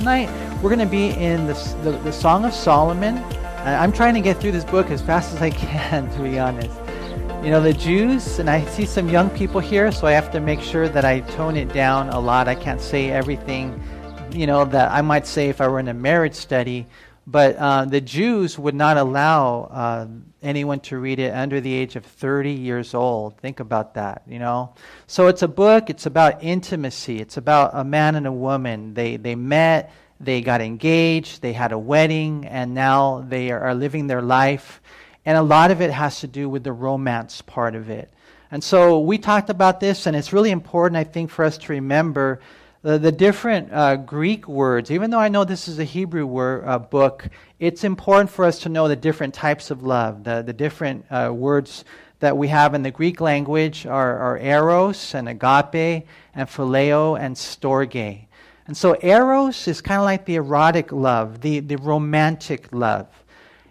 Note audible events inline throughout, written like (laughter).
tonight we're going to be in the, the, the Song of Solomon. I'm trying to get through this book as fast as I can, (laughs) to be honest. You know, the Jews, and I see some young people here, so I have to make sure that I tone it down a lot. I can't say everything, you know, that I might say if I were in a marriage study. But uh, the Jews would not allow uh, anyone to read it under the age of 30 years old. Think about that, you know? So it's a book, it's about intimacy, it's about a man and a woman. They, they met, they got engaged, they had a wedding, and now they are living their life. And a lot of it has to do with the romance part of it. And so we talked about this, and it's really important, I think, for us to remember the, the different uh, Greek words, even though I know this is a Hebrew word, uh, book, it's important for us to know the different types of love, the, the different uh, words that we have in the Greek language are, are eros and agape and phileo and storge. And so eros is kind of like the erotic love, the, the romantic love.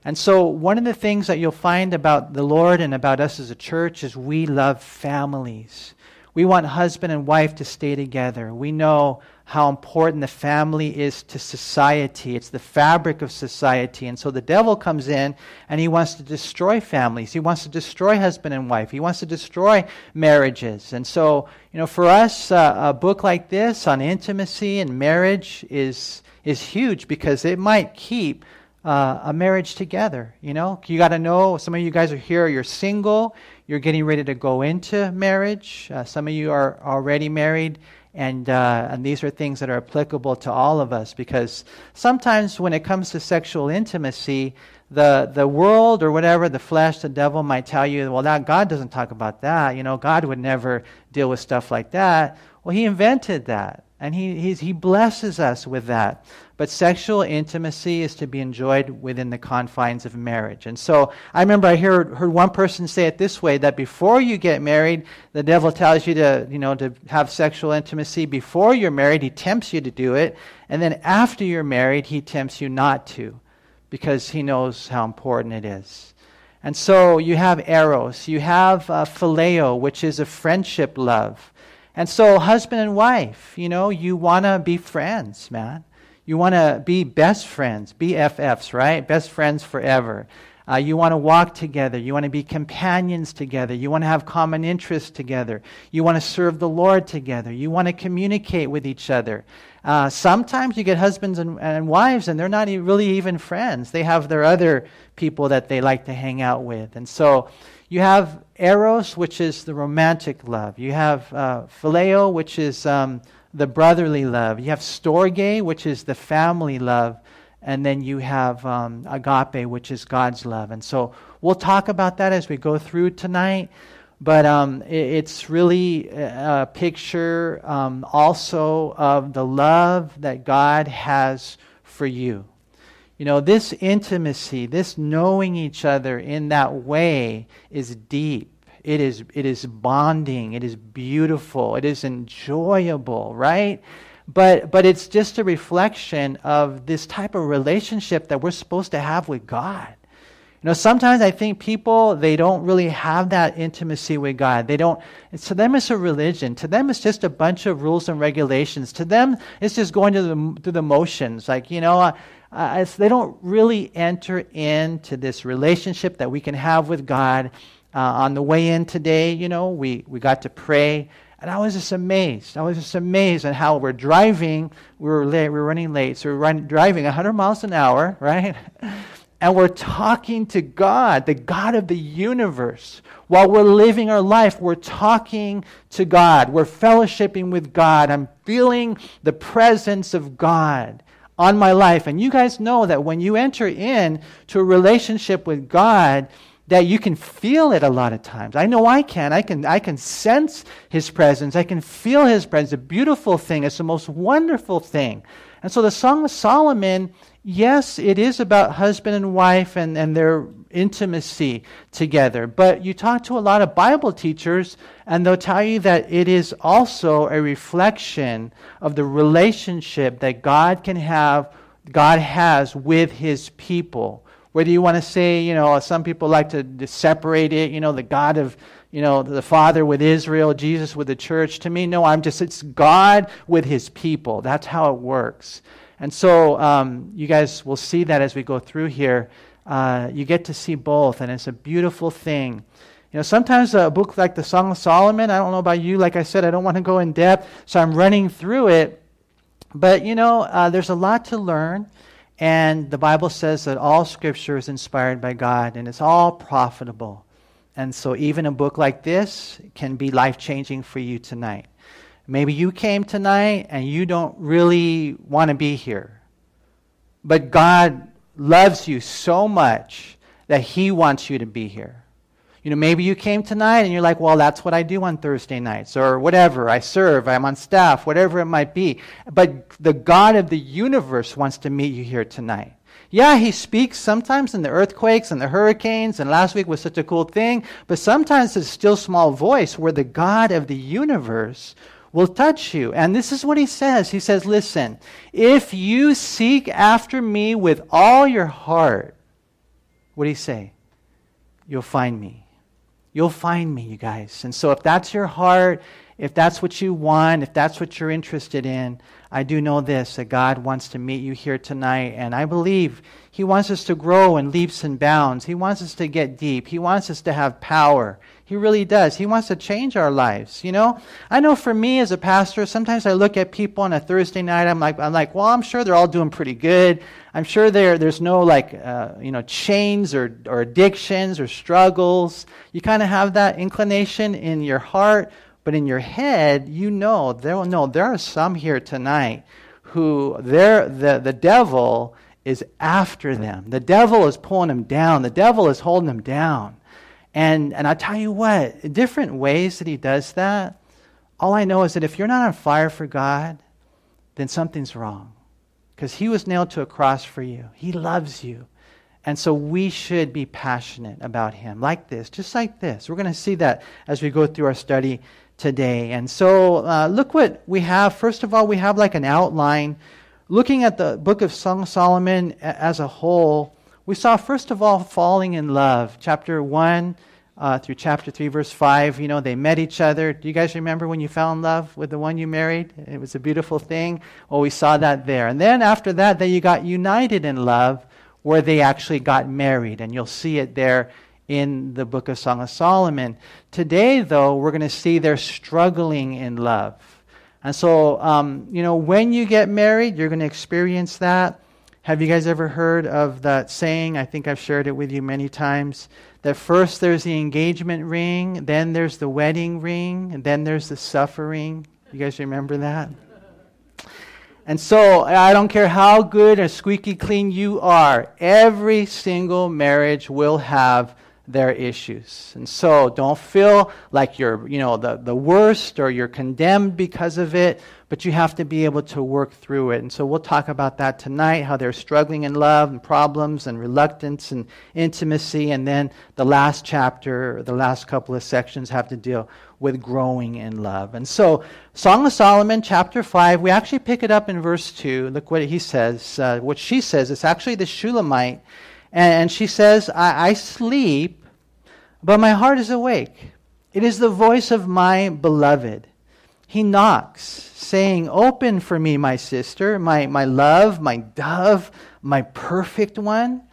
And so, one of the things that you'll find about the Lord and about us as a church is we love families. We want husband and wife to stay together. We know how important the family is to society. It's the fabric of society. And so the devil comes in and he wants to destroy families. He wants to destroy husband and wife. He wants to destroy marriages. And so, you know, for us, uh, a book like this on intimacy and marriage is, is huge because it might keep uh, a marriage together. You know, you got to know some of you guys are here, you're single, you're getting ready to go into marriage. Uh, some of you are already married, and, uh, and these are things that are applicable to all of us because sometimes when it comes to sexual intimacy, the, the world or whatever, the flesh, the devil might tell you, well, that God doesn't talk about that. You know, God would never deal with stuff like that. Well, He invented that, and He, he blesses us with that. But sexual intimacy is to be enjoyed within the confines of marriage. And so I remember I heard, heard one person say it this way that before you get married, the devil tells you to, you know, to have sexual intimacy before you're married. He tempts you to do it. And then after you're married, he tempts you not to because he knows how important it is. And so you have eros, you have uh, phileo, which is a friendship love. And so, husband and wife, you know, you want to be friends, man. You want to be best friends, BFFs, right? Best friends forever. Uh, you want to walk together. You want to be companions together. You want to have common interests together. You want to serve the Lord together. You want to communicate with each other. Uh, sometimes you get husbands and, and wives, and they're not really even friends. They have their other people that they like to hang out with. And so you have eros, which is the romantic love. You have uh, phileo, which is. Um, the brotherly love. You have storge, which is the family love. And then you have um, agape, which is God's love. And so we'll talk about that as we go through tonight. But um, it, it's really a picture um, also of the love that God has for you. You know, this intimacy, this knowing each other in that way is deep. It is, it is bonding. It is beautiful. It is enjoyable, right? But, but it's just a reflection of this type of relationship that we're supposed to have with God. You know, sometimes I think people, they don't really have that intimacy with God. They don't, to them it's a religion. To them it's just a bunch of rules and regulations. To them it's just going through the, through the motions. Like, you know, uh, uh, they don't really enter into this relationship that we can have with God uh, on the way in today, you know, we, we got to pray. And I was just amazed. I was just amazed at how we're driving. We were late. We were running late. So we're run, driving 100 miles an hour, (laughs) right? And we're talking to God, the God of the universe. While we're living our life, we're talking to God. We're fellowshipping with God. I'm feeling the presence of God on my life. And you guys know that when you enter in to a relationship with God, that you can feel it a lot of times. I know I can. I can I can sense his presence. I can feel his presence. A beautiful thing. It's the most wonderful thing. And so the Song of Solomon, yes, it is about husband and wife and, and their intimacy together. But you talk to a lot of Bible teachers, and they'll tell you that it is also a reflection of the relationship that God can have, God has with his people whether you want to say, you know, some people like to, separate it, you know, the God of, you know, the Father with Israel, Jesus with the church. To me, no, I'm just, it's God with his people. That's how it works. And so um, you guys will see that as we go through here. Uh, you get to see both, and it's a beautiful thing. You know, sometimes a book like the Song of Solomon, I don't know about you, like I said, I don't want to go in depth, so I'm running through it. But, you know, uh, there's a lot to learn, and the Bible says that all scripture is inspired by God, and it's all profitable. And so, even a book like this can be life changing for you tonight. Maybe you came tonight and you don't really want to be here. But God loves you so much that He wants you to be here. You know, maybe you came tonight and you're like, well, that's what I do on Thursday nights, or whatever. I serve, I'm on staff, whatever it might be. But the God of the universe wants to meet you here tonight. Yeah, he speaks sometimes in the earthquakes and the hurricanes, and last week was such a cool thing, but sometimes it's still small voice where the God of the universe will touch you. And this is what he says He says, Listen, if you seek after me with all your heart, what do he say? You'll find me. You'll find me, you guys. And so if that's your heart, if that's what you want, if that's what you're interested in, I do know this that God wants to meet you here tonight. And I believe He wants us to grow in leaps and bounds. He wants us to get deep. He wants us to have power. He really does. He wants to change our lives. You know, I know for me as a pastor, sometimes I look at people on a Thursday night. I'm like, I'm like, well, I'm sure they're all doing pretty good. I'm sure there, there's no like, uh, you know, chains or, or addictions or struggles. You kind of have that inclination in your heart, but in your head, you know, there, no, there are some here tonight who the, the devil is after them. The devil is pulling them down. The devil is holding them down. And, and I tell you what, different ways that he does that, all I know is that if you're not on fire for God, then something's wrong. Because he was nailed to a cross for you, he loves you. And so we should be passionate about him, like this, just like this. We're going to see that as we go through our study today. And so uh, look what we have. First of all, we have like an outline. Looking at the book of Song Solomon as a whole, we saw, first of all, falling in love. Chapter 1 uh, through chapter 3, verse 5, you know, they met each other. Do you guys remember when you fell in love with the one you married? It was a beautiful thing. Well, we saw that there. And then after that, then you got united in love, where they actually got married. And you'll see it there in the book of Song of Solomon. Today, though, we're going to see they're struggling in love. And so, um, you know, when you get married, you're going to experience that. Have you guys ever heard of that saying? I think I've shared it with you many times. That first there's the engagement ring, then there's the wedding ring, and then there's the suffering. You guys remember that? And so I don't care how good or squeaky clean you are, every single marriage will have their issues. And so don't feel like you're, you know, the, the worst or you're condemned because of it, but you have to be able to work through it. And so we'll talk about that tonight, how they're struggling in love and problems and reluctance and intimacy. And then the last chapter, the last couple of sections have to deal with growing in love. And so, Song of Solomon, chapter 5, we actually pick it up in verse 2. Look what he says, uh, what she says. It's actually the Shulamite. And, she says, I, I sleep but my heart is awake. It is the voice of my beloved. He knocks, saying, Open for me, my sister, my, my love, my dove, my perfect one.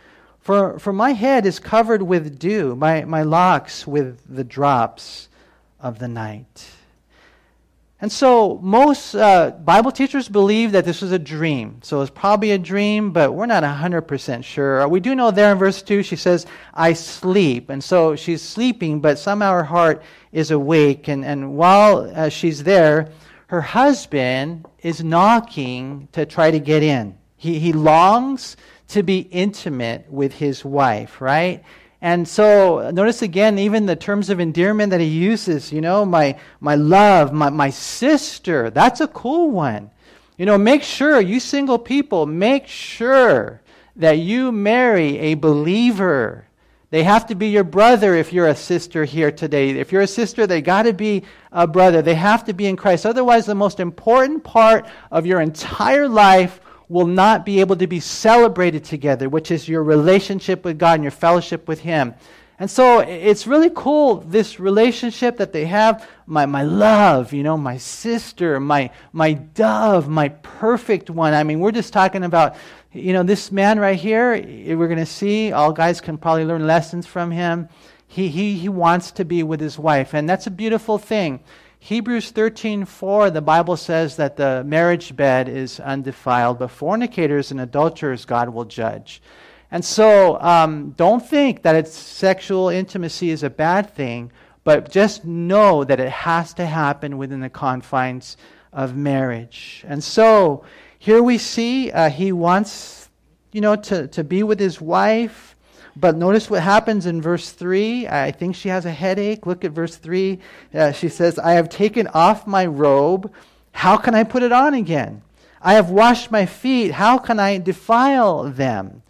For, for my head is covered with dew, my, my locks with the drops of the night. And so, most uh, Bible teachers believe that this was a dream. So, it's probably a dream, but we're not 100% sure. We do know there in verse 2, she says, I sleep. And so, she's sleeping, but somehow her heart is awake. And, and while uh, she's there, her husband is knocking to try to get in. He, he longs to be intimate with his wife, right? And so notice again, even the terms of endearment that he uses, you know, my, my love, my, my sister, that's a cool one. You know, make sure, you single people, make sure that you marry a believer. They have to be your brother if you're a sister here today. If you're a sister, they got to be a brother. They have to be in Christ. Otherwise, the most important part of your entire life will not be able to be celebrated together, which is your relationship with God and your fellowship with Him. And so it's really cool, this relationship that they have. My, my love, you know, my sister, my, my dove, my perfect one. I mean, we're just talking about, you know, this man right here, we're going to see, all guys can probably learn lessons from him. He, he, he wants to be with his wife, and that's a beautiful thing. Hebrews 13:4 the Bible says that the marriage bed is undefiled but fornicators and adulterers God will judge. And so um, don't think that it's sexual intimacy is a bad thing, but just know that it has to happen within the confines of marriage. And so here we see uh, he wants, you know, to, to be with his wife. But notice what happens in verse 3. I think she has a headache. Look at verse 3. Uh, she says, I have taken off my robe. How can I put it on again? I have washed my feet. How can I defile them?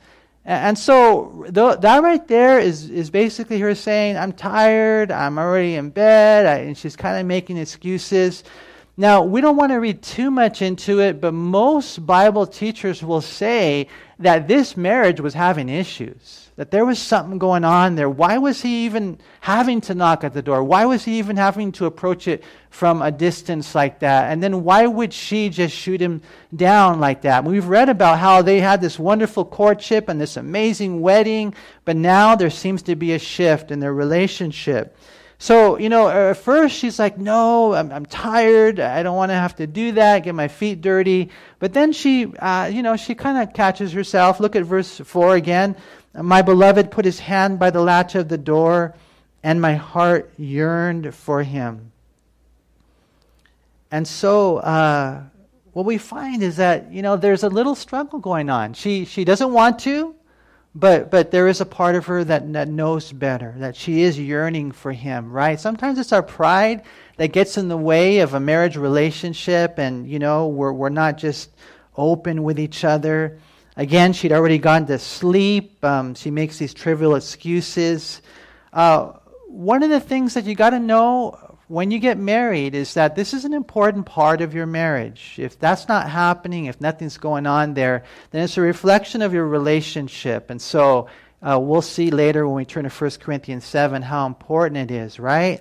And so that right there is, is basically her saying, I'm tired, I'm already in bed, and she's kind of making excuses. Now, we don't want to read too much into it, but most Bible teachers will say that this marriage was having issues that there was something going on there. Why was he even having to knock at the door? Why was he even having to approach it from a distance like that? And then why would she just shoot him down like that? We've read about how they had this wonderful courtship and this amazing wedding, but now there seems to be a shift in their relationship. So, you know, at first she's like, no, I'm, I'm tired. I don't want to have to do that, get my feet dirty. But then she, uh, you know, she kind of catches herself. Look at verse 4 again. My beloved put his hand by the latch of the door, and my heart yearned for him. And so, uh, what we find is that, you know, there's a little struggle going on. She, she doesn't want to, but, but there is a part of her that, that knows better, that she is yearning for him, right? Sometimes it's our pride that gets in the way of a marriage relationship, and, you know, we're, we're not just open with each other. Again, she'd already gone to sleep. Um, she makes these trivial excuses. Uh, one of the things that you got to know when you get married is that this is an important part of your marriage. If that's not happening, if nothing's going on there, then it's a reflection of your relationship. And so uh, we'll see later when we turn to 1 Corinthians 7 how important it is, right?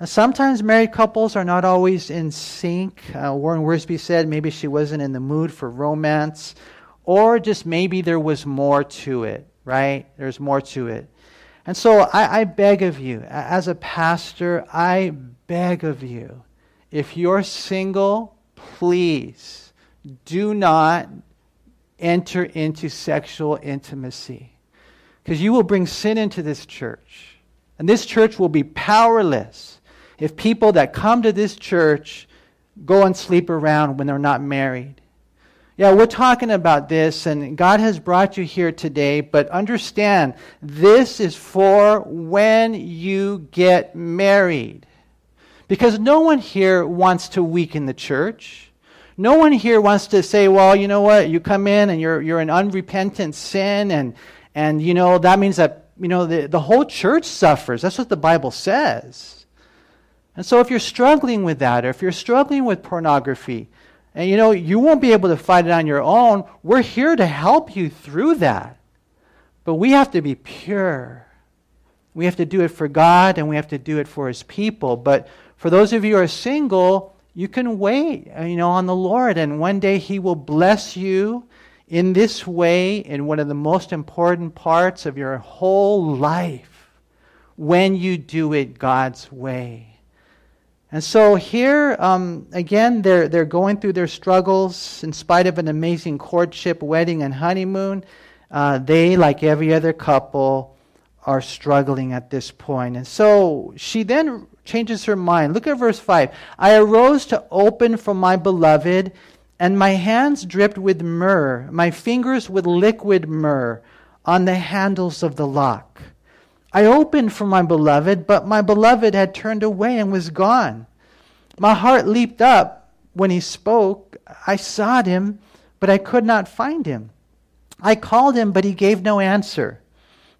Now, sometimes married couples are not always in sync. Uh, Warren Wiersbe said maybe she wasn't in the mood for romance or just maybe there was more to it, right? There's more to it. And so I, I, beg of you, as a pastor, I beg of you, if you're single, please do not enter into sexual intimacy. Because you will bring sin into this church. And this church will be powerless if people that come to this church go and sleep around when they're not married. Yeah, we're talking about this, and God has brought you here today, but understand this is for when you get married. Because no one here wants to weaken the church. No one here wants to say, well, you know what, you come in and you're, you're in unrepentant sin, and, and you know, that means that you know, the, the whole church suffers. That's what the Bible says. And so if you're struggling with that, or if you're struggling with pornography, and you know, you won't be able to fight it on your own. We're here to help you through that. But we have to be pure. We have to do it for God and we have to do it for His people. But for those of you who are single, you can wait, uh, you know, on the Lord. And one day He will bless you in this way in one of the most important parts of your whole life when you do it God's way. And so here, um, again, they're, they're going through their struggles in spite of an amazing courtship, wedding, and honeymoon. Uh, they, like every other couple, are struggling at this point. And so she then changes her mind. Look at verse 5. I arose to open for my beloved, and my hands dripped with myrrh, my fingers with liquid myrrh on the handles of the lock. I opened for my beloved, but my beloved had turned away and was gone. My heart leaped up when he spoke. I sought him, but I could not find him. I called him, but he gave no answer.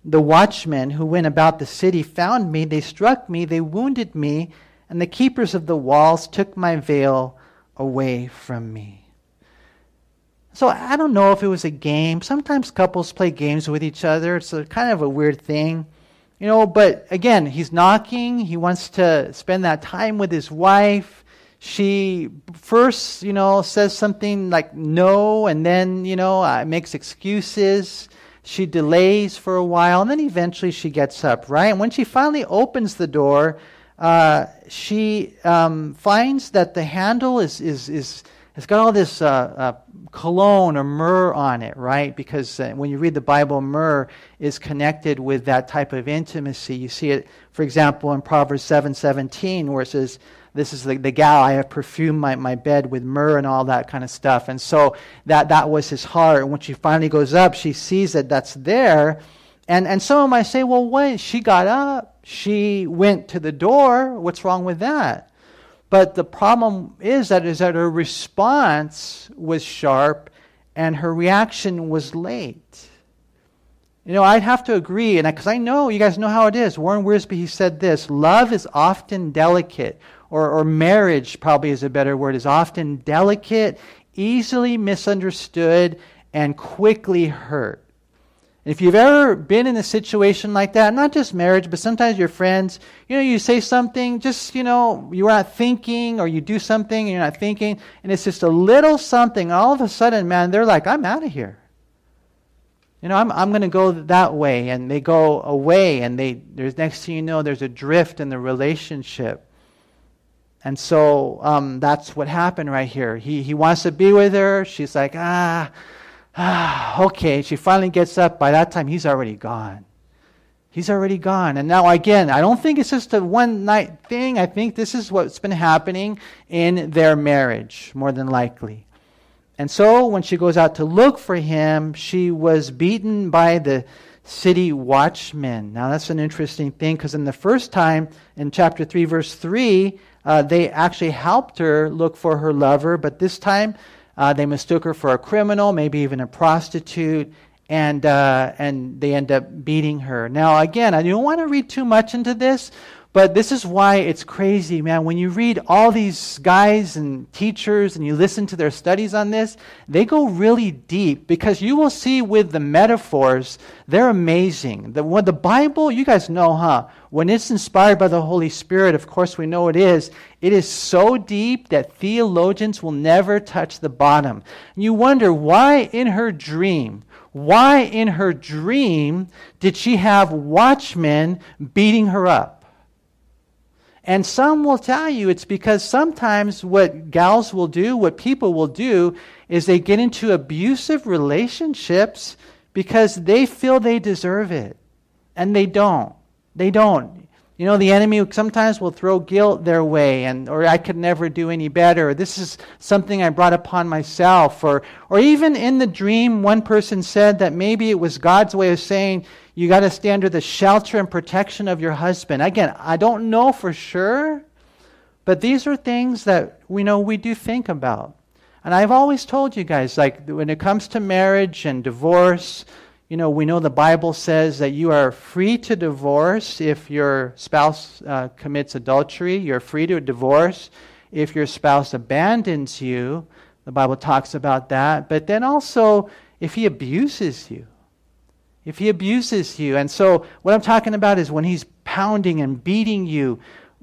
The watchmen who went about the city found me. They struck me, they wounded me, and the keepers of the walls took my veil away from me. So I don't know if it was a game. Sometimes couples play games with each other. It's a kind of a weird thing. You know, but again, he's knocking. He wants to spend that time with his wife. She first, you know, says something like no, and then, you know, uh, makes excuses. She delays for a while, and then eventually she gets up, right? And when she finally opens the door, uh, she um, finds that the handle is, is, is it's got all this uh, uh, cologne or myrrh on it, right? Because uh, when you read the Bible, myrrh is connected with that type of intimacy. You see it, for example, in Proverbs 7 17, where it says, This is the, the gal, I have perfumed my, my bed with myrrh and all that kind of stuff. And so that, that was his heart. And when she finally goes up, she sees that that's there. And, and someone might say, Well, when she got up, she went to the door. What's wrong with that? But the problem is that is that her response was sharp and her reaction was late. You know, I'd have to agree, and because I know you guys know how it is. Warren Wiersbe he said this: love is often delicate, or, or marriage probably is a better word, is often delicate, easily misunderstood, and quickly hurt. If you've ever been in a situation like that, not just marriage, but sometimes your friends, you know, you say something, just, you know, you're not thinking, or you do something and you're not thinking, and it's just a little something. All of a sudden, man, they're like, I'm out of here. You know, I'm, I'm going to go that way. And they go away, and they, there's next thing you know, there's a drift in the relationship. And so um, that's what happened right here. He, he wants to be with her. She's like, ah, Ah, okay. She finally gets up. By that time, he's already gone. He's already gone. And now, again, I don't think it's just a one night thing. I think this is what's been happening in their marriage, more than likely. And so, when she goes out to look for him, she was beaten by the city watchmen. Now, that's an interesting thing because in the first time, in chapter 3, verse 3, uh, they actually helped her look for her lover, but this time uh, they mistook her for a criminal, maybe even a prostitute, and, uh, and they end up beating her. Now, again, I don't want to read too much into this, but this is why it's crazy, man. When you read all these guys and teachers and you listen to their studies on this, they go really deep because you will see with the metaphors, they're amazing. The, the Bible, you guys know, huh? When it's inspired by the Holy Spirit, of course we know it is, it is so deep that theologians will never touch the bottom. And you wonder why in her dream, why in her dream did she have watchmen beating her up? And some will tell you it's because sometimes what gals will do, what people will do, is they get into abusive relationships because they feel they deserve it. And they don't. They don't. You know, the enemy sometimes will throw guilt their way, and or I could never do any better. Or, this is something I brought upon myself. Or, or even in the dream, one person said that maybe it was God's way of saying, you got to stay under the shelter and protection of your husband. Again, I don't know for sure, but these are things that we know we do think about. And I've always told you guys, like when it comes to marriage and divorce, you know, we know the Bible says that you are free to divorce if your spouse uh, commits adultery. You're free to divorce if your spouse abandons you. The Bible talks about that. But then also, if he abuses you if he abuses you. And so, what I'm talking about is when he's pounding and beating you.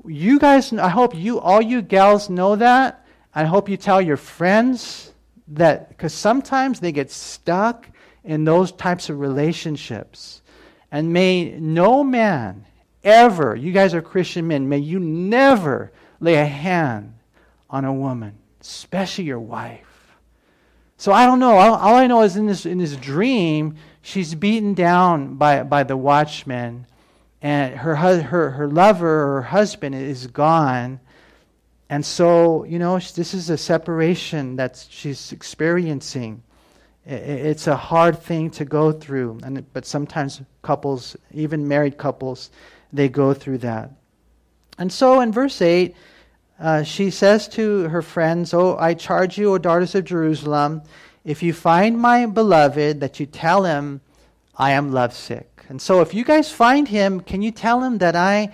You guys, I hope you, all you gals, know that. I hope you tell your friends that, because sometimes they get stuck in those types of relationships. And may no man ever, you guys are Christian men, may you never lay a hand on a woman, especially your wife. So I don't know. All, all I know is in this, in this dream, she's beaten down by, by the watchman, and her, her, her lover, her husband, is gone. And so, you know, this is a separation that she's experiencing. It's a hard thing to go through, and, but sometimes couples, even married couples, they go through that. And so in verse 8, uh, she says to her friends, Oh, I charge you, O daughters of Jerusalem, if you find my beloved, that you tell him, I am lovesick. And so if you guys find him, can you tell him that I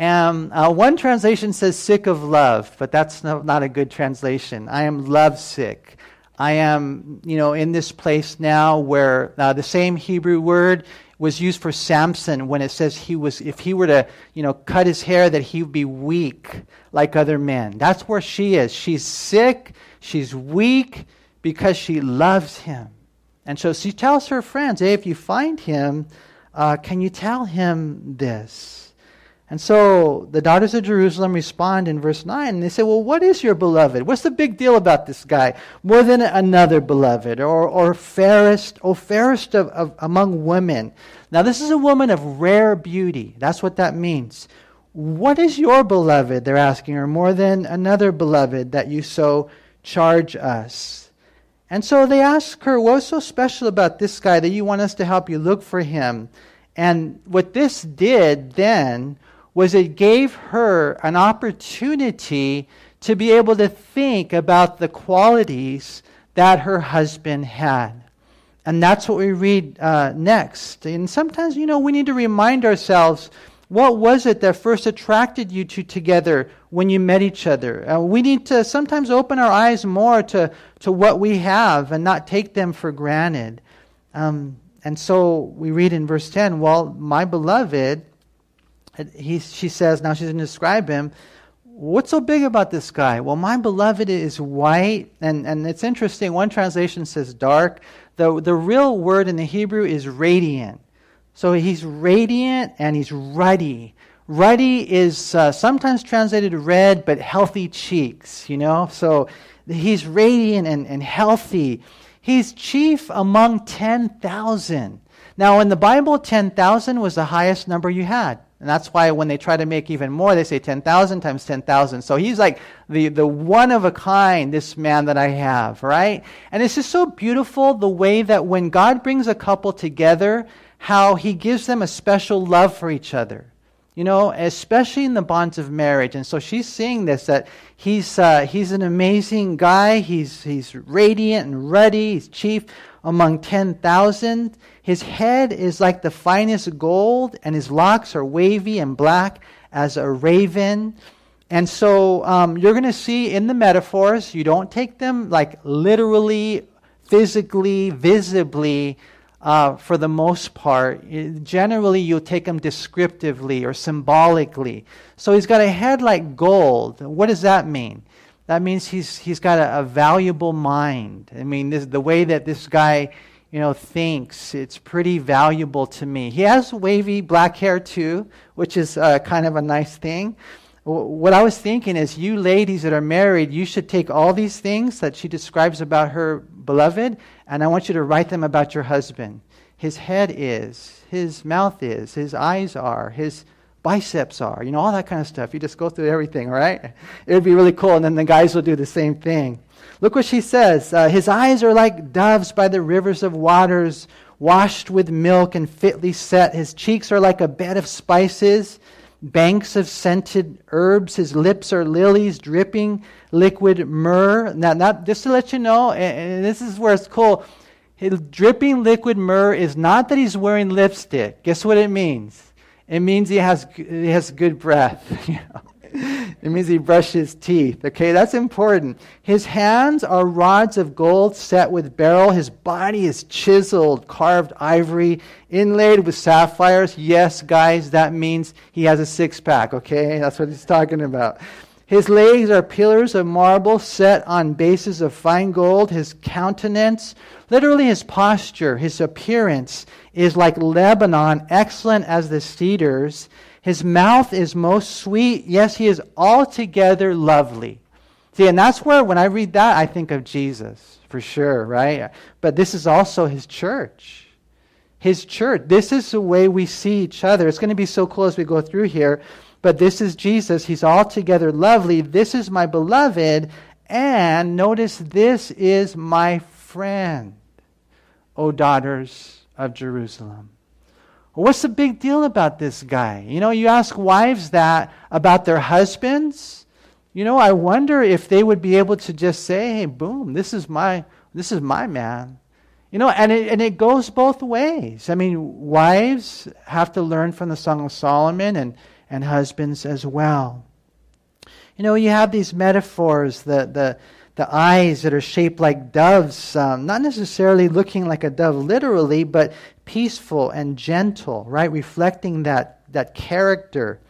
am. Uh, one translation says sick of love, but that's no, not a good translation. I am lovesick. I am, you know, in this place now where uh, the same Hebrew word was used for Samson when it says he was, if he were to, you know, cut his hair, that he would be weak like other men. That's where she is. She's sick, she's weak because she loves him. And so she tells her friends, hey, if you find him, uh, can you tell him this? And so the daughters of Jerusalem respond in verse 9, and they say, Well, what is your beloved? What's the big deal about this guy? More than another beloved, or, or fairest, or fairest of, of, among women. Now, this is a woman of rare beauty. That's what that means. What is your beloved? They're asking her, more than another beloved that you so charge us. And so they ask her, What's so special about this guy that you want us to help you look for him? And what this did then was it gave her an opportunity to be able to think about the qualities that her husband had. And that's what we read uh, next. And sometimes, you know, we need to remind ourselves what was it that first attracted you two together when you met each other? Uh, we need to sometimes open our eyes more to, to what we have and not take them for granted. Um, and so we read in verse 10 Well, my beloved he, she says, now she's going to describe him. What's so big about this guy? Well, my beloved is white, and, and it's interesting. One translation says dark. The, the real word in the Hebrew is radiant. So he's radiant and he's ruddy. Ruddy is uh, sometimes translated red, but healthy cheeks, you know? So he's radiant and, and healthy. He's chief among 10,000. Now, in the Bible, 10,000 was the highest number you had. And that's why when they try to make even more, they say 10,000 times 10,000. So he's like the, the one of a kind, this man that I have, right? And it's just so beautiful the way that when God brings a couple together, how he gives them a special love for each other. You know, especially in the bonds of marriage. And so she's seeing this that he's, uh, he's an amazing guy. He's, he's radiant and ruddy. He's chief among 10,000. His head is like the finest gold, and his locks are wavy and black as a raven. And so um, you're going to see in the metaphors, you don't take them like literally, physically, visibly. Uh, for the most part. Generally, you'll take them descriptively or symbolically. So he's got a head like gold. What does that mean? That means he's, he's got a, a valuable mind. I mean, this, the way that this guy you know, thinks it's pretty valuable to me. He has wavy black hair too, which is uh, kind of a nice thing. What I was thinking is, you ladies that are married, you should take all these things that she describes about her beloved, and I want you to write them about your husband. His head is, his mouth is, his eyes are, his biceps are, you know, all that kind of stuff. You just go through everything, right? It would be really cool, and then the guys will do the same thing. Look what she says. Uh, His eyes are like doves by the rivers of waters, washed with milk and fitly set. His cheeks are like a bed of spices, banks of scented herbs. His lips are lilies dripping liquid myrrh. Now, not, just to let you know, and, and this is where it's cool. His dripping liquid myrrh is not that he's wearing lipstick. Guess what it means? It means he has, he has good breath. (laughs) It means he brushed his teeth. Okay, that's important. His hands are rods of gold set with beryl. His body is chiseled, carved ivory, inlaid with sapphires. Yes, guys, that means he has a six pack. Okay, that's what he's talking about. His legs are pillars of marble set on bases of fine gold. His countenance, literally his posture, his appearance, is like Lebanon, excellent as the cedars. His mouth is most sweet. Yes, he is altogether lovely. See, and that's where, when I read that, I think of Jesus, for sure, right? But this is also his church. His church. This is the way we see each other. It's going to be so cool as we go through here. But this is Jesus. He's altogether lovely. This is my beloved. And notice this is my friend, O daughters of Jerusalem. What's the big deal about this guy? You know, you ask wives that about their husbands. You know, I wonder if they would be able to just say, "Hey, boom, this is my this is my man." You know, and it, and it goes both ways. I mean, wives have to learn from the Song of Solomon and, and husbands as well. You know, you have these metaphors, the, the, the eyes that are shaped like doves, um, not necessarily looking like a dove literally, but peaceful and gentle, right? Reflecting that, that character.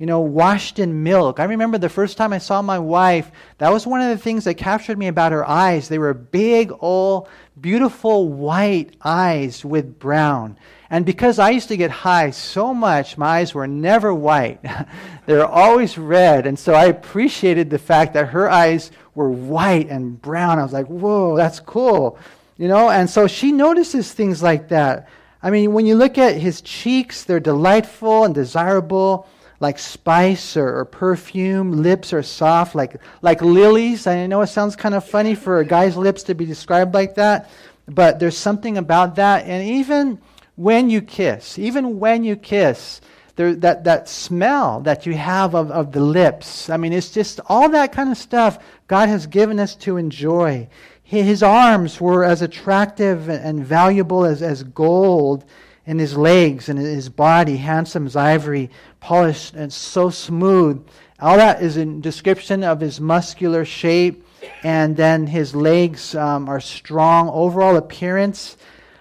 You know, washed in milk. I remember the first time I saw my wife, that was one of the things that captured me about her eyes. They were big, old, beautiful white eyes with brown. And because I used to get high so much, my eyes were never white. (laughs) they were always red. And so I appreciated the fact that her eyes were white and brown. I was like, whoa, that's cool. You know, and so she notices things like that. I mean, when you look at his cheeks, they're delightful and desirable, like spice or, perfume. Lips are soft, like, like lilies. I know it sounds kind of funny for a guy's lips to be described like that, but there's something about that. And even when you kiss, even when you kiss, there, that, that smell that you have of, of the lips, I mean, it's just all that kind of stuff God has given us to enjoy. His arms were as attractive and valuable as, as gold, and his legs and his body, handsome as ivory, polished and so smooth. All that is a description of his muscular shape, and then his legs um, are strong. Overall appearance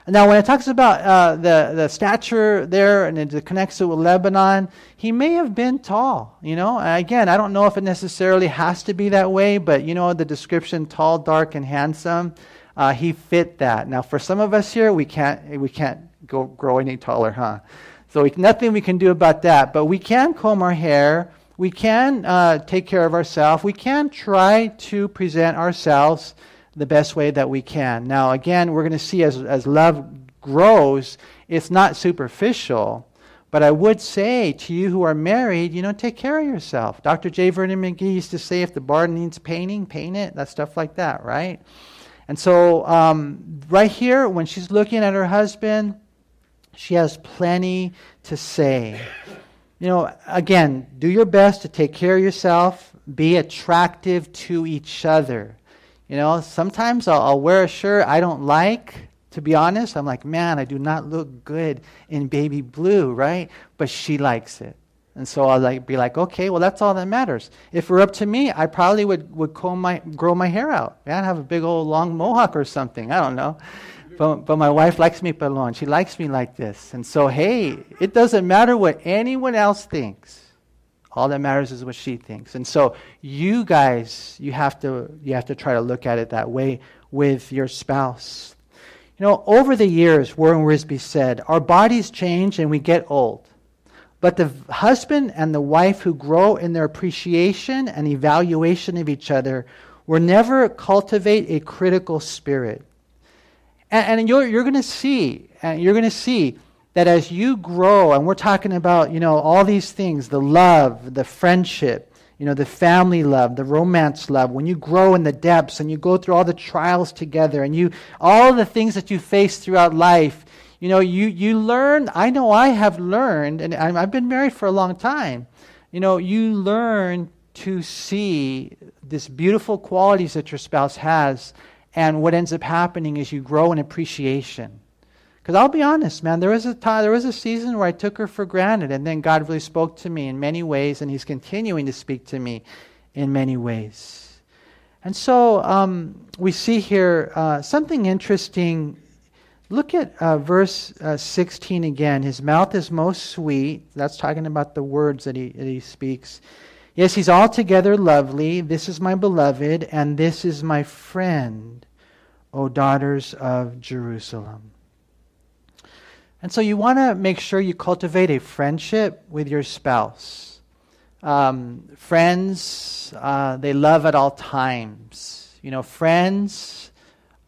now, when it talks about uh, the, the stature there and it connects it with Lebanon, he may have been tall. You know, again, I don't know if it necessarily has to be that way, but you know, the description tall, dark, and handsome, uh, he fit that. Now, for some of us here, we can't, we can't go grow any taller, huh? So, we, nothing we can do about that, but we can comb our hair. We can uh, take care of ourselves. We can try to present ourselves the best way that we can. Now, again, we're going to see as, as love grows, it's not superficial. But I would say to you who are married, you know, take care of yourself. Dr. J. Vernon McGee used to say if the bar needs painting, paint it. That stuff like that, right? And so, um, right here, when she's looking at her husband, she has plenty to say. You know, again, do your best to take care of yourself, be attractive to each other. You know, sometimes I'll, I'll, wear a shirt I don't like. To be honest, I'm like, man, I do not look good in baby blue, right? But she likes it. And so I'll like be like, okay, well that's all that matters. If it were up to me, I probably would, would comb my grow my hair out. I'd have a big old long mohawk or something. I don't know. But, but my wife likes me pelon. She likes me like this. And so, hey, it doesn't matter what anyone else thinks. All that matters is what she thinks. And so you guys, you have to you have to try to look at it that way with your spouse. You know, over the years, Warren Wiersbe said, our bodies change and we get old. But the husband and the wife who grow in their appreciation and evaluation of each other will never cultivate a critical spirit. And, and you're, you're going to see, and you're going to see that as you grow, and we're talking about, you know, all these things the love, the friendship, you know, the family love, the romance love, when you grow in the depths and you go through all the trials together and you, all the things that you face throughout life, you know, you, you learn, I know I have learned, and I've been married for a long time, you know, you learn to see this beautiful qualities that your spouse has, and what ends up happening is you grow in appreciation. Because I'll be honest, man, there was a time, there was a season where I took her for granted, and then God really spoke to me in many ways, and He's continuing to speak to me in many ways. And so um, we see here uh, something interesting. Look at uh, verse uh, 16 again. His mouth is most sweet. That's talking about the words that he, that he speaks. Yes, he's altogether lovely. This is my beloved, and this is my friend, O daughters of Jerusalem. And so you want to make sure you cultivate a friendship with your spouse. Um, friends, uh, they love at all times. You know, friends,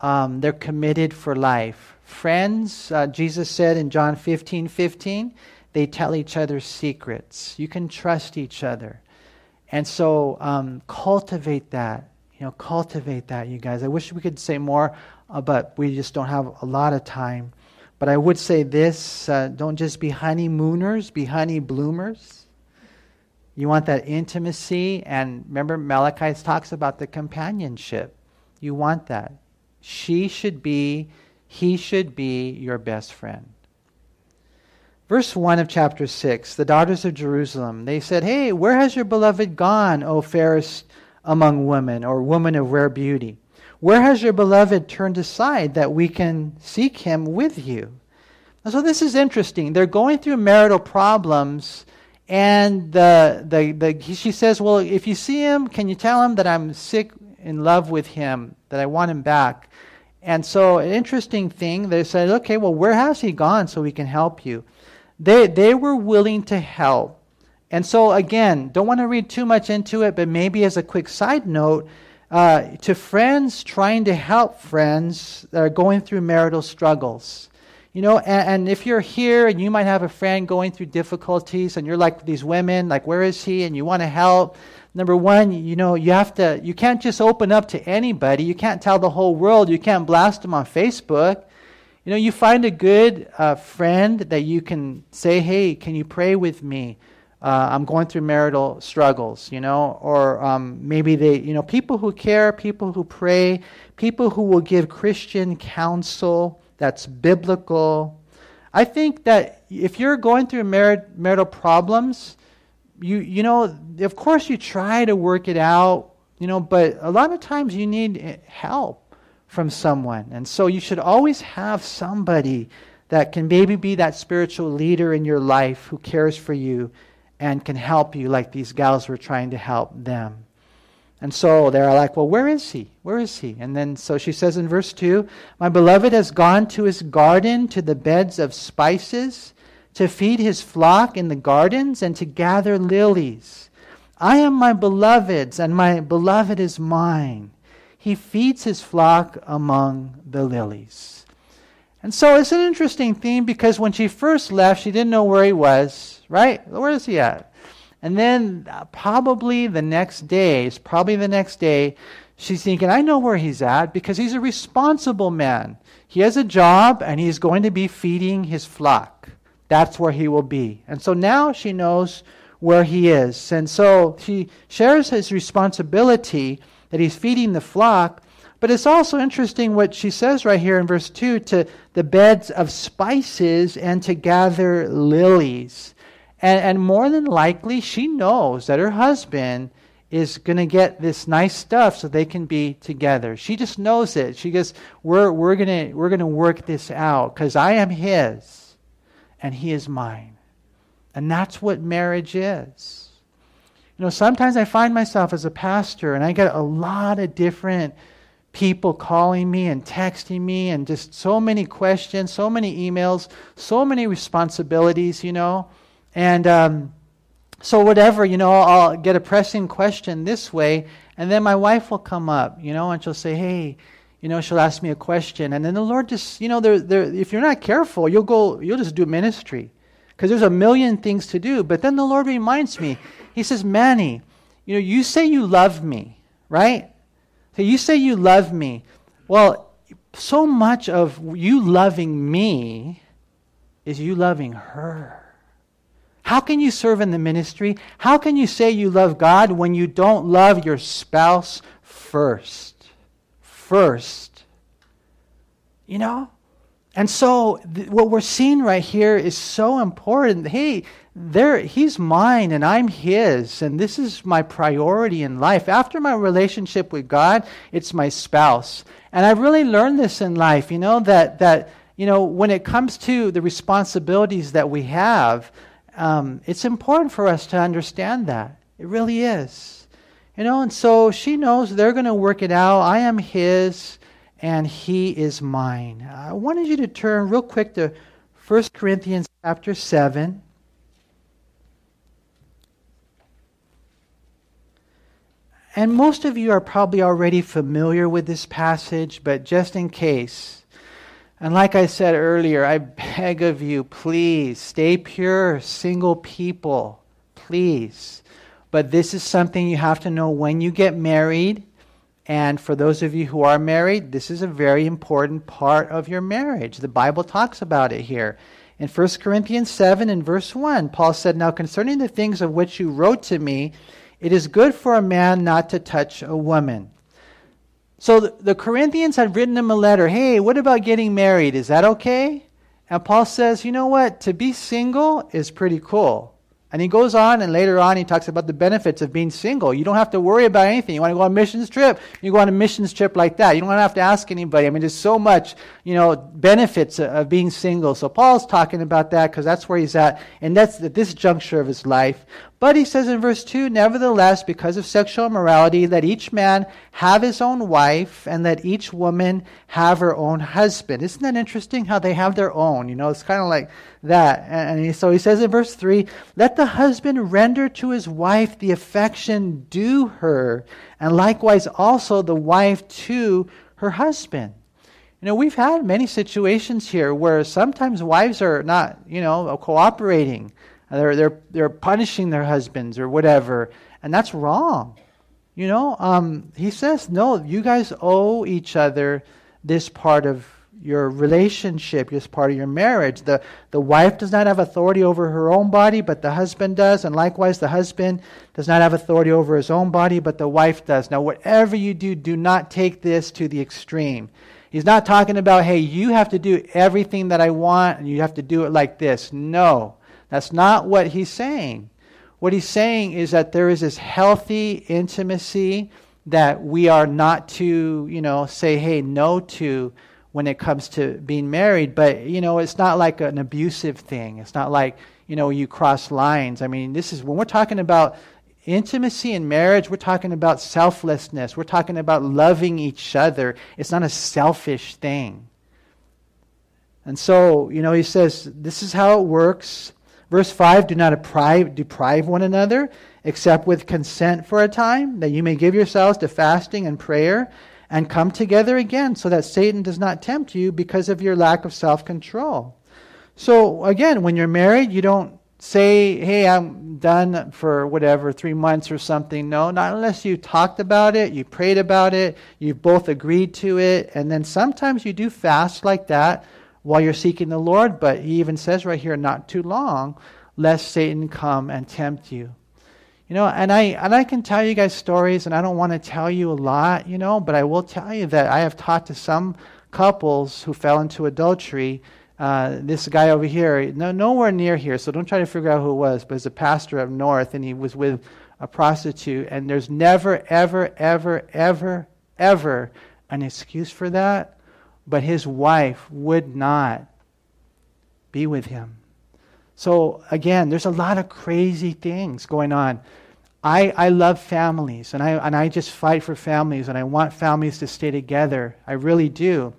um, they're committed for life. Friends, uh, Jesus said in John 15 15, they tell each other secrets. You can trust each other. And so um, cultivate that. You know, cultivate that, you guys. I wish we could say more, uh, but we just don't have a lot of time. But I would say this uh, don't just be honeymooners, be honey bloomers. You want that intimacy. And remember, Malachi talks about the companionship. You want that. She should be, he should be your best friend. Verse 1 of chapter 6 the daughters of Jerusalem, they said, Hey, where has your beloved gone, O fairest among women, or woman of rare beauty? Where has your beloved turned aside that we can seek him with you? so this is interesting. They're going through marital problems, and the, the, the, she says, Well, if you see him, can you tell him that I'm sick in love with him, that I want him back? And so, an interesting thing, they said, Okay, well, where has he gone so we can help you? They, they were willing to help. And so, again, don't want to read too much into it, but maybe as a quick side note, uh, to friends trying to help friends that are going through marital struggles. You know, and, and, if you're here and you might have a friend going through difficulties and you're like these women, like, where is he? And you want to help. Number one, you know, you have to, you can't just open up to anybody. You can't tell the whole world. You can't blast them on Facebook. You know, you find a good uh, friend that you can say, hey, can you pray with me? Uh, I'm going through marital struggles, you know, or um, maybe they, you know, people who care, people who pray, people who will give Christian counsel that's biblical. I think that if you're going through marital problems, you you know, of course you try to work it out, you know, but a lot of times you need help from someone. And so you should always have somebody that can maybe be that spiritual leader in your life who cares for you and can help you like these gals were trying to help them. And so they're like, well, where is he? Where is he? And then so she says in verse 2 My beloved has gone to his garden, to the beds of spices, to feed his flock in the gardens, and to gather lilies. I am my beloved's, and my beloved is mine. He feeds his flock among the lilies. And so it's an interesting theme because when she first left, she didn't know where he was, right? Where is he at? And then uh, probably the next day, it's probably the next day, she's thinking, I know where he's at because he's a responsible man. He has a job and he's going to be feeding his flock. That's where he will be. And so now she knows where he is. And so she shares his responsibility that he's feeding the flock. But it's also interesting what she says right here in verse 2 to the beds of spices and to gather lilies. And, and more than likely, she knows that her husband is going to get this nice stuff so they can be together. She just knows it. She goes, We're, we're going we're gonna work this out because I am his and he is mine. And that's what marriage is. You know, sometimes I find myself as a pastor and I get a lot of different people calling me and texting me and just so many questions, so many emails, so many responsibilities, you know. And um, so, whatever, you know, I'll get a pressing question this way, and then my wife will come up, you know, and she'll say, hey, you know, she'll ask me a question. And then the Lord just, you know, there, if you're not careful, you'll go, you'll just do ministry. Because there's a million things to do. But then the Lord reminds me, He says, Manny, you know, you say you love me, right? So you say you love me. Well, so much of you loving me is you loving her. How can you serve in the ministry? How can you say you love God when you don't love your spouse first? First. You know? And so th- what we're seeing right here is so important. Hey, there he's mine and I'm his and this is my priority in life. After my relationship with God, it's my spouse. And I've really learned this in life, you know, that that you know, when it comes to the responsibilities that we have, um, it's important for us to understand that. It really is. You know, and so she knows they're going to work it out. I am his and he is mine. I wanted you to turn real quick to 1 Corinthians chapter 7. And most of you are probably already familiar with this passage, but just in case, and like I said earlier, I beg of you, please stay pure, single people, please. But this is something you have to know when you get married. And for those of you who are married, this is a very important part of your marriage. The Bible talks about it here. In 1 Corinthians 7 and verse 1, Paul said, Now concerning the things of which you wrote to me, it is good for a man not to touch a woman. So the, the Corinthians had written him a letter Hey, what about getting married? Is that okay? And Paul says, You know what? To be single is pretty cool. And he goes on, and later on, he talks about the benefits of being single. You don't have to worry about anything. You want to go on a missions trip, you go on a missions trip like that. You don't have to ask anybody. I mean, there's so much, you know, benefits of being single. So Paul's talking about that because that's where he's at, and that's at this juncture of his life. But he says in verse 2 Nevertheless, because of sexual immorality, let each man have his own wife, and let each woman have her own husband. Isn't that interesting how they have their own? You know, it's kind of like that. And so he says in verse 3 Let the husband render to his wife the affection due her, and likewise also the wife to her husband. You know, we've had many situations here where sometimes wives are not, you know, cooperating they're, they're, they're punishing their husbands or whatever. And that's wrong. You know, um, he says, no, you guys owe each other this part of your relationship, this part of your marriage. The, the wife does not have authority over her own body, but the husband does. And likewise, the husband does not have authority over his own body, but the wife does. Now, whatever you do, do not take this to the extreme. He's not talking about, hey, you have to do everything that I want and you have to do it like this. No. That's not what he's saying. What he's saying is that there is this healthy intimacy that we are not to, you know, say, hey, no to when it comes to being married. But, you know, it's not like an abusive thing. It's not like, you know, you cross lines. I mean, this is when we're talking about intimacy in marriage, we're talking about selflessness. We're talking about loving each other. It's not a selfish thing. And so, you know, he says, this is how it works. Verse 5 Do not deprive, deprive one another, except with consent for a time, that you may give yourselves to fasting and prayer, and come together again, so that Satan does not tempt you because of your lack of self control. So, again, when you're married, you don't say, hey, I'm done for whatever, three months or something. No, not unless you talked about it, you prayed about it, you've both agreed to it, and then sometimes you do fast like that while you're seeking the Lord, but he even says right here, not too long, lest Satan come and tempt you. You know, and I and I can tell you guys stories, and I don't want to tell you a lot, you know, but I will tell you that I have talked to some couples who fell into adultery. Uh, this guy over here, no, nowhere near here, so don't try to figure out who it was, but he's a pastor up north, and he was with a prostitute, and there's never, ever, ever, ever, ever an excuse for that but his wife would not be with him. So, again, there's a lot of crazy things going on. I, I love families, and I, and I just fight for families, and I want families to stay together. I really do.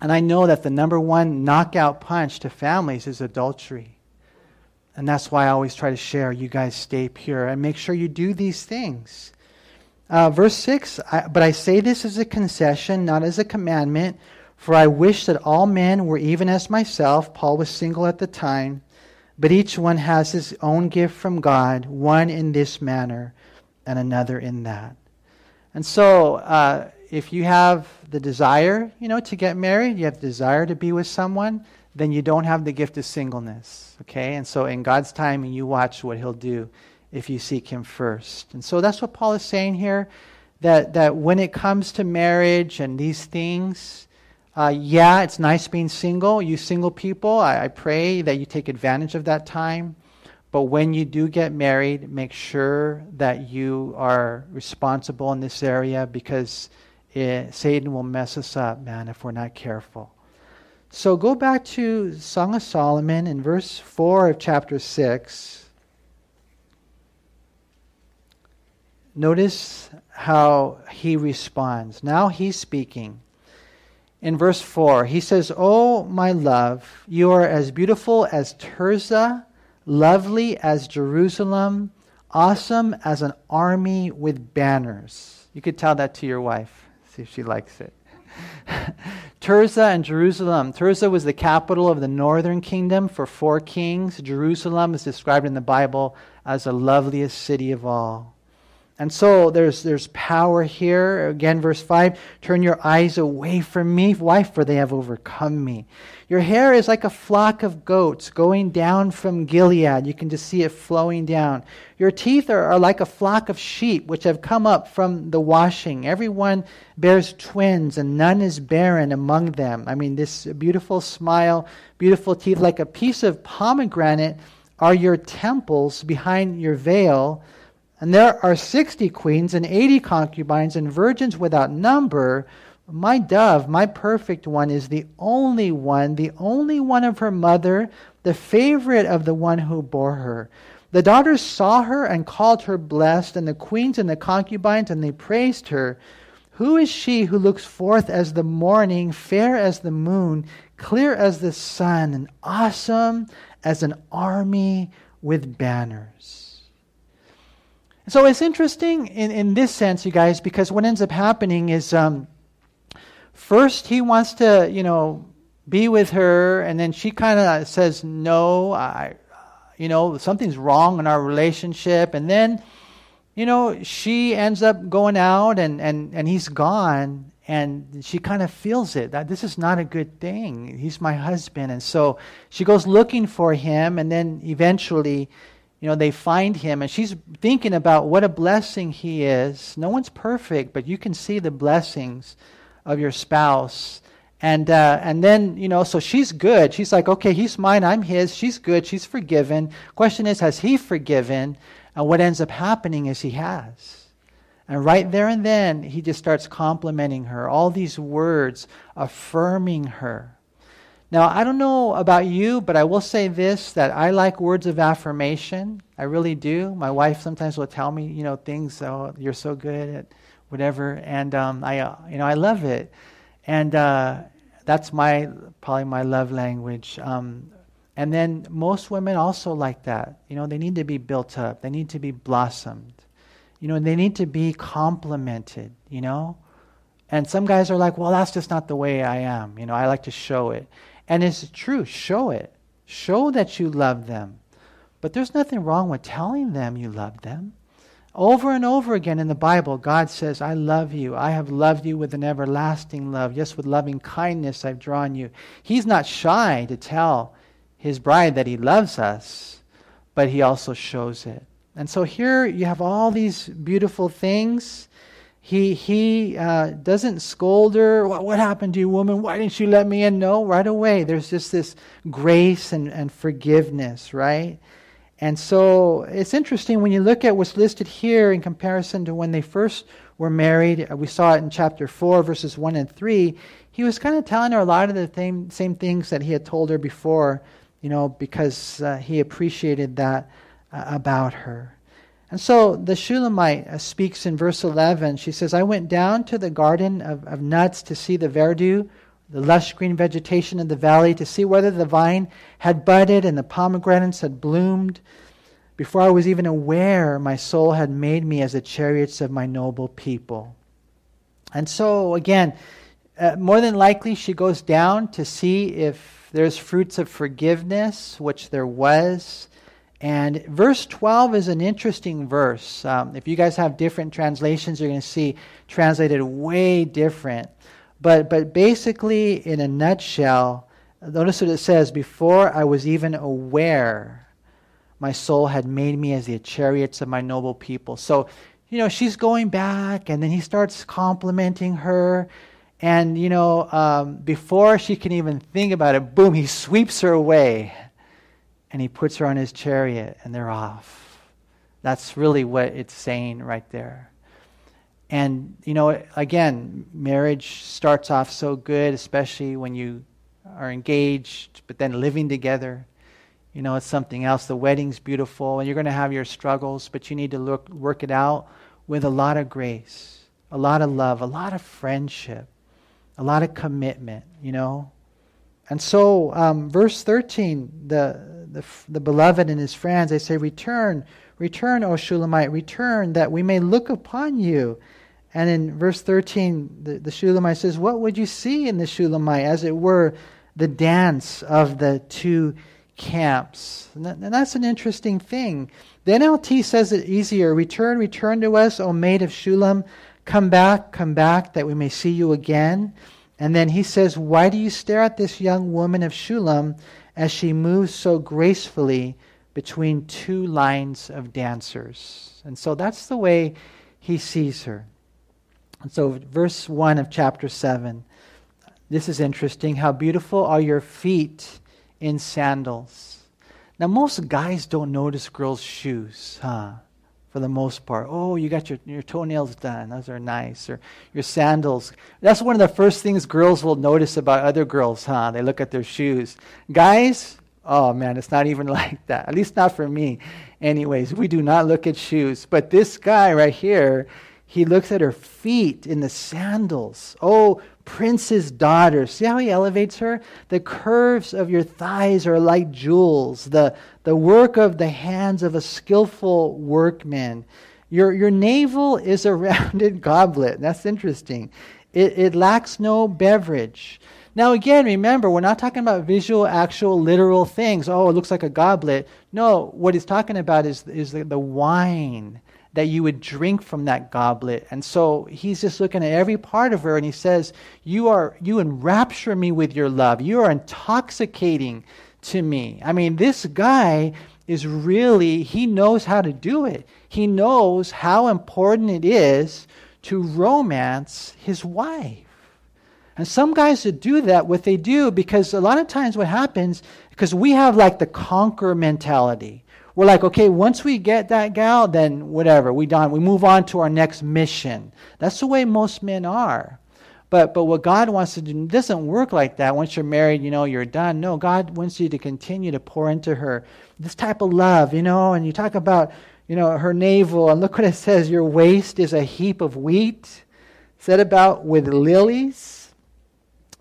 And I know that the number one knockout punch to families is adultery. And that's why I always try to share you guys stay pure and make sure you do these things. Uh, verse 6 I, But I say this as a concession, not as a commandment, for I wish that all men were even as myself. Paul was single at the time, but each one has his own gift from God, one in this manner and another in that. And so, uh, if you have the desire, you know, to get married, you have the desire to be with someone, then you don't have the gift of singleness. Okay? And so, in God's timing, you watch what He'll do if you seek Him first. And so that's what Paul is saying here that, that when it comes to marriage and these things, uh, yeah, it's nice being single. You single people, I, I pray that you take advantage of that time. But when you do get married, make sure that you are responsible in this area because it, Satan will mess us up, man, if we're not careful. So go back to Song of Solomon in verse 4 of chapter 6. Notice how he responds. Now he's speaking. In verse 4, he says, Oh, my love, you are as beautiful as Tirzah, lovely as Jerusalem, awesome as an army with banners. You could tell that to your wife, see if she likes it. (laughs) Tirzah and Jerusalem. Tirzah was the capital of the northern kingdom for four kings. Jerusalem is described in the Bible as the loveliest city of all. And so there's, there's power here. Again, verse 5 Turn your eyes away from me. Why? For they have overcome me. Your hair is like a flock of goats going down from Gilead. You can just see it flowing down. Your teeth are, are like a flock of sheep which have come up from the washing. Everyone bears twins, and none is barren among them. I mean, this beautiful smile, beautiful teeth, like a piece of pomegranate are your temples behind your veil. And there are 60 queens and 80 concubines and virgins without number. My dove, my perfect one, is the only one, the only one of her mother, the favorite of the one who bore her. The daughters saw her and called her blessed, and the queens and the concubines, and they praised her. Who is she who looks forth as the morning, fair as the moon, clear as the sun, and awesome as an army with banners? So it's interesting in, in this sense, you guys, because what ends up happening is um, first he wants to, you know, be with her, and then she kind of says, No, I, you know, something's wrong in our relationship. And then, you know, she ends up going out and, and, and he's gone. And she kind of feels it that this is not a good thing. He's my husband. And so she goes looking for him. And then eventually, you know, they find him. And she's thinking about what a blessing he is. No one's perfect, but you can see the blessings of your spouse and, uh, and then, you know, so she's good. She's like, okay, he's mine, I'm his. She's good, she's forgiven. Question is, has he forgiven? And what ends up happening is he has. And right there and then, he just starts complimenting her, all these words affirming her. Now, I don't know about you, but I will say this that I like words of affirmation. I really do. My wife sometimes will tell me, you know, things, oh, you're so good at whatever. And um, I, uh, you know, I love it. And, uh, that's my probably my love language. Um, and then most women also like that. You know, they need to be built up. They need to be blossomed. You know, they need to be complimented. You know, and some guys are like, well, that's just not the way I am. You know, I like to show it, and it's true. Show it. Show that you love them. But there's nothing wrong with telling them you love them. Over and over again in the Bible, God says, I love you. I have loved you with an everlasting love. Yes, with loving kindness I've drawn you. He's not shy to tell his bride that he loves us, but he also shows it. And so here you have all these beautiful things. He, he uh, doesn't scold her. What, what happened to you, woman? Why didn't you let me in? No, right away. There's just this grace and, and forgiveness, right? And so it's interesting when you look at what's listed here in comparison to when they first were married. Uh, we saw it in chapter 4, verses 1 and 3. He was kind of telling her a lot of the same, same things that he had told her before, you know, because uh, he appreciated that uh, about her. And so the Shulamite uh, speaks in verse 11. She says, I went down to the garden of, of nuts to see the verdure the lush green vegetation in the valley to see whether the vine had budded and the pomegranates had bloomed. Before I was even aware, my soul had made me as the chariots of my noble people. And so, again, uh, more than likely, she goes down to see if there's fruits of forgiveness, which there was. And verse 12 is an interesting verse. Um, if you guys have different translations, you're going to see translated way different. But, but basically, in a nutshell, notice what it says before I was even aware, my soul had made me as the chariots of my noble people. So, you know, she's going back, and then he starts complimenting her. And, you know, um, before she can even think about it, boom, he sweeps her away and he puts her on his chariot, and they're off. That's really what it's saying right there. And, you know, again, marriage starts off so good, especially when you are engaged, but then living together. You know, it's something else. The wedding's beautiful, and you're going to have your struggles, but you need to look, work it out with a lot of grace, a lot of love, a lot of friendship, a lot of commitment, you know. And so, um, verse 13, the, the, the beloved and his friends, they say, Return, return, O Shulamite, return, that we may look upon you and in verse 13, the, the Shulamite says, What would you see in the Shulamite? As it were, the dance of the two camps. And, and that's an interesting thing. The NLT says it easier Return, return to us, O maid of Shulam. Come back, come back, that we may see you again. And then he says, Why do you stare at this young woman of Shulam as she moves so gracefully between two lines of dancers? And so that's the way he sees her. And so, verse 1 of chapter 7, this is interesting. How beautiful are your feet in sandals. Now, Now, most guys don't notice girls' shoes, huh? For the most part. Oh, you got your, your toenails done. Those are nice. Or your sandals. That's one of the first things girls will notice about other girls, huh? They look at their shoes. Guys, oh man, it's not even (laughs) like that. At least not for me. Anyways, we do not look at shoes. But this guy right here, he looks at her feet in the sandals. Oh, prince's daughter. See how he elevates her? The curves of your thighs are like jewels, the, the work of the hands of a skillful workman. Your, your navel is a (laughs) rounded goblet. That's interesting. It, it lacks no beverage. Now, again, remember, we're not talking about visual, actual, literal things. Oh, it looks like a goblet. No, what he's talking about is, is the, the wine that you would drink from that goblet. And so he's just looking at every part of her and he says, You are you enrapture me with your love. You are intoxicating to me. I mean, this guy is really he knows how to do it. He knows how important it is to romance his wife. And some guys that do that, what they do, because a lot of times what happens, because we have like the conquer mentality. We're like, okay, once we get that gal, then whatever, we done. We move on to our next mission. That's the way most men are. But but what God wants to do doesn't work like that. Once you're married, you know, you're done. No, God wants you to continue to pour into her this type of love, you know, and you talk about, you know, her navel, and look what it says, your waist is a heap of wheat, set about with lilies.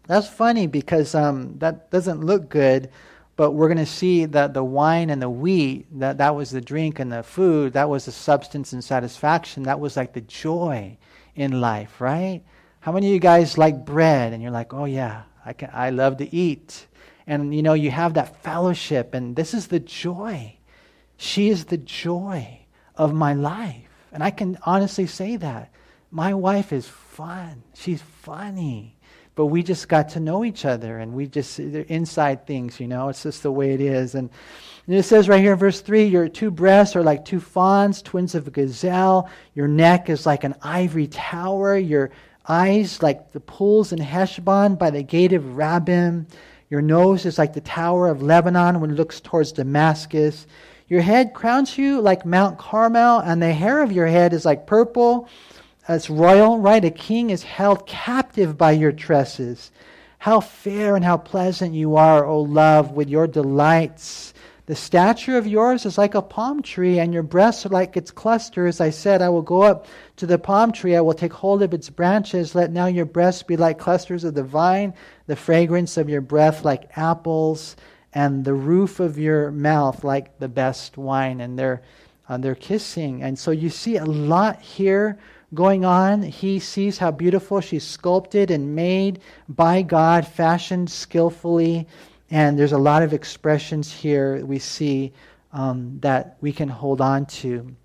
That's funny because um, that doesn't look good but we're going to see that the wine and the wheat that that was the drink and the food that was the substance and satisfaction that was like the joy in life right? How many of you guys like bread and you're like oh yeah i can i love to eat. And you know you have that fellowship and this is the joy. She is the joy of my life. And i can honestly say that my wife is fun. She's funny but we just got to know each other and we just inside things you know? It's just the way it is. And, and it says right here in verse 3 your two breasts are like two fawns twins of a gazelle. Your neck is like an ivory tower. Your eyes like the pools in heshbon by the gate of rabbim. Your nose is like the tower of lebanon when it looks towards damascus. Your head crowns you like mount carmel and the hair of your head is like purple it's royal, right? A king is held captive by your tresses. How fair and how pleasant you are, O love, with your delights. The stature of yours is like a palm tree, and your breasts are like its clusters. I said, I will go up to the palm tree, I will take hold of its branches. Let now your breasts be like clusters of the vine, the fragrance of your breath like apples, and the roof of your mouth like the best wine. And they're, uh, they're kissing. And so you see a lot here going on. He sees how beautiful she's sculpted and made by God, fashioned skillfully. And there's a lot of expressions here we see um, that we can hold on to.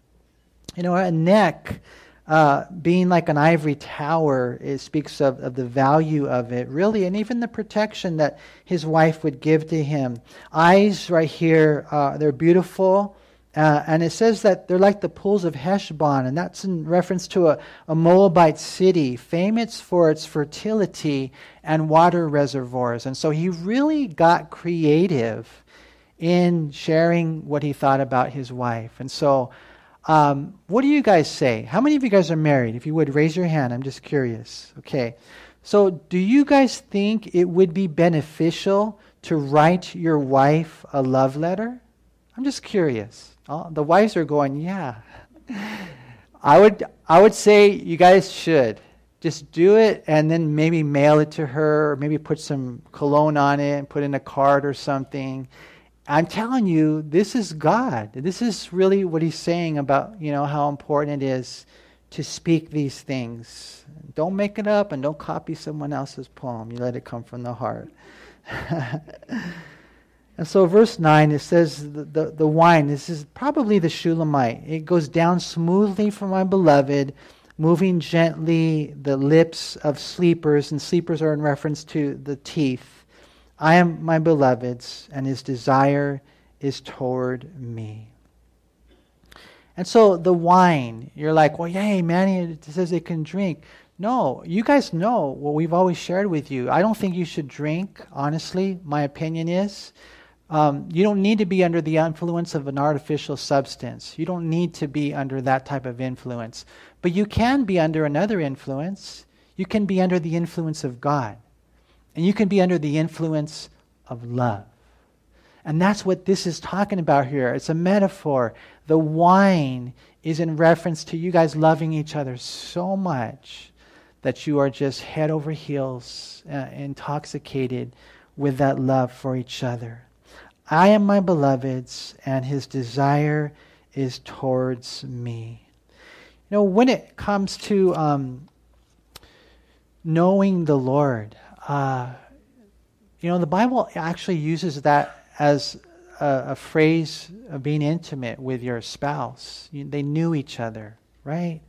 You know, a neck uh, being like an ivory tower, it speaks of, of the value of it, really, and even the protection that his wife would give to him. Eyes, right here, uh, they're beautiful. Uh, and it says that they're like the pools of Heshbon, and that's in reference to a, a Moabite city, famous for its fertility and water reservoirs. And so he really got creative in sharing what he thought about his wife. And so, um, what do you guys say? How many of you guys are married? If you would raise your hand, I'm just curious. Okay. So, do you guys think it would be beneficial to write your wife a love letter? I'm just curious. Oh, the wives are going, yeah. I would, I would say you guys should just do it and then maybe mail it to her or maybe put some cologne on it and put in a card or something. I'm telling you, this is God. This is really what he's saying about, you know, how important it is to speak these things. Don't make it up and don't copy someone else's poem. You let it come from the heart. (laughs) And so, verse 9, it says, the, the, the, wine, this is probably the Shulamite. It goes down smoothly for my beloved, moving gently the lips of sleepers, and sleepers are in reference to the teeth. I am my beloved's, and his desire is toward me. And so, the wine, you're like, well, yay, man, it says it can drink. No, you guys know what we've always shared with you. I don't think you should drink, honestly. My opinion is Um, you don't need to be under the influence of an artificial substance. You don't need to be under that type of influence. But you can be under another influence. You can be under the influence of God. And you can be under the influence of love. And that's what this is talking about here. It's a metaphor. The wine is in reference to you guys loving each other so much that you are just head over heels, uh, intoxicated with that love for each other. I am my beloved's, and his desire is towards me. You know, when it comes to um, knowing the Lord, uh, you know, the Bible actually uses that as a, a, phrase of being intimate with your spouse. You, they knew each other, right?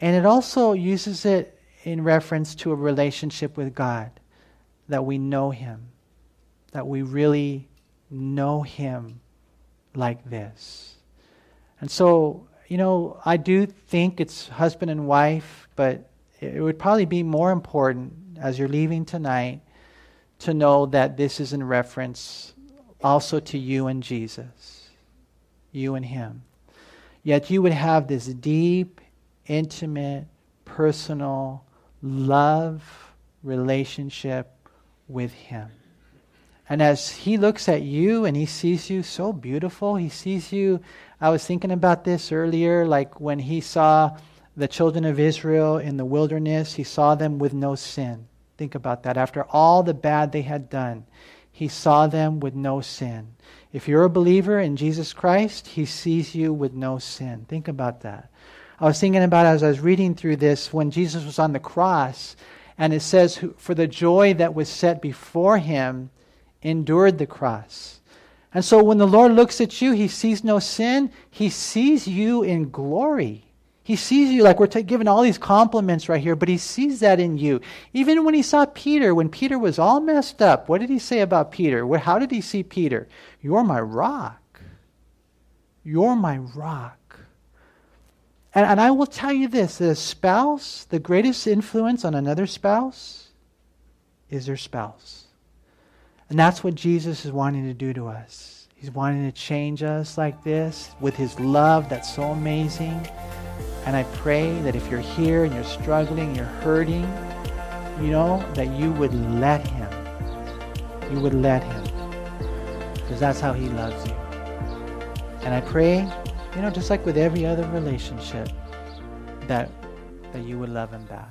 And it also uses it in reference to a relationship with God, that we know Him, that we really know Him like this. And so, you know, I do think it's husband and wife, but it would probably be more important as you're leaving tonight to know that this is in reference also to you and Jesus, you and Him. Yet you would have this deep, intimate, personal love relationship with Him. And as he looks at you and he sees you so beautiful, he sees you. I was thinking about this earlier, like when he saw the children of Israel in the wilderness, he saw them with no sin. Think about that. After all the bad they had done, he saw them with no sin. If you're a believer in Jesus Christ, he sees you with no sin. Think about that. I was thinking about as I was reading through this when Jesus was on the cross, and it says, For the joy that was set before him, endured the cross. And so when the Lord looks at you, he sees no sin, he sees you in glory. He sees you like we're t- giving all these compliments right here, but he sees that in you. Even when he saw Peter, when Peter was all messed up, what did he say about Peter? How did he see Peter? You're my rock. You're my rock. And, and I will tell you this that a spouse, the greatest influence on another spouse is their spouse. And that's what Jesus is wanting to do to us. He's wanting to change us like this with his love that's so amazing. And I pray that if you're here and you're struggling, you're hurting, you know, that you would let him. You would let him. Because that's how he loves you. And I pray, you know, just like with every other relationship, that that you would love him back.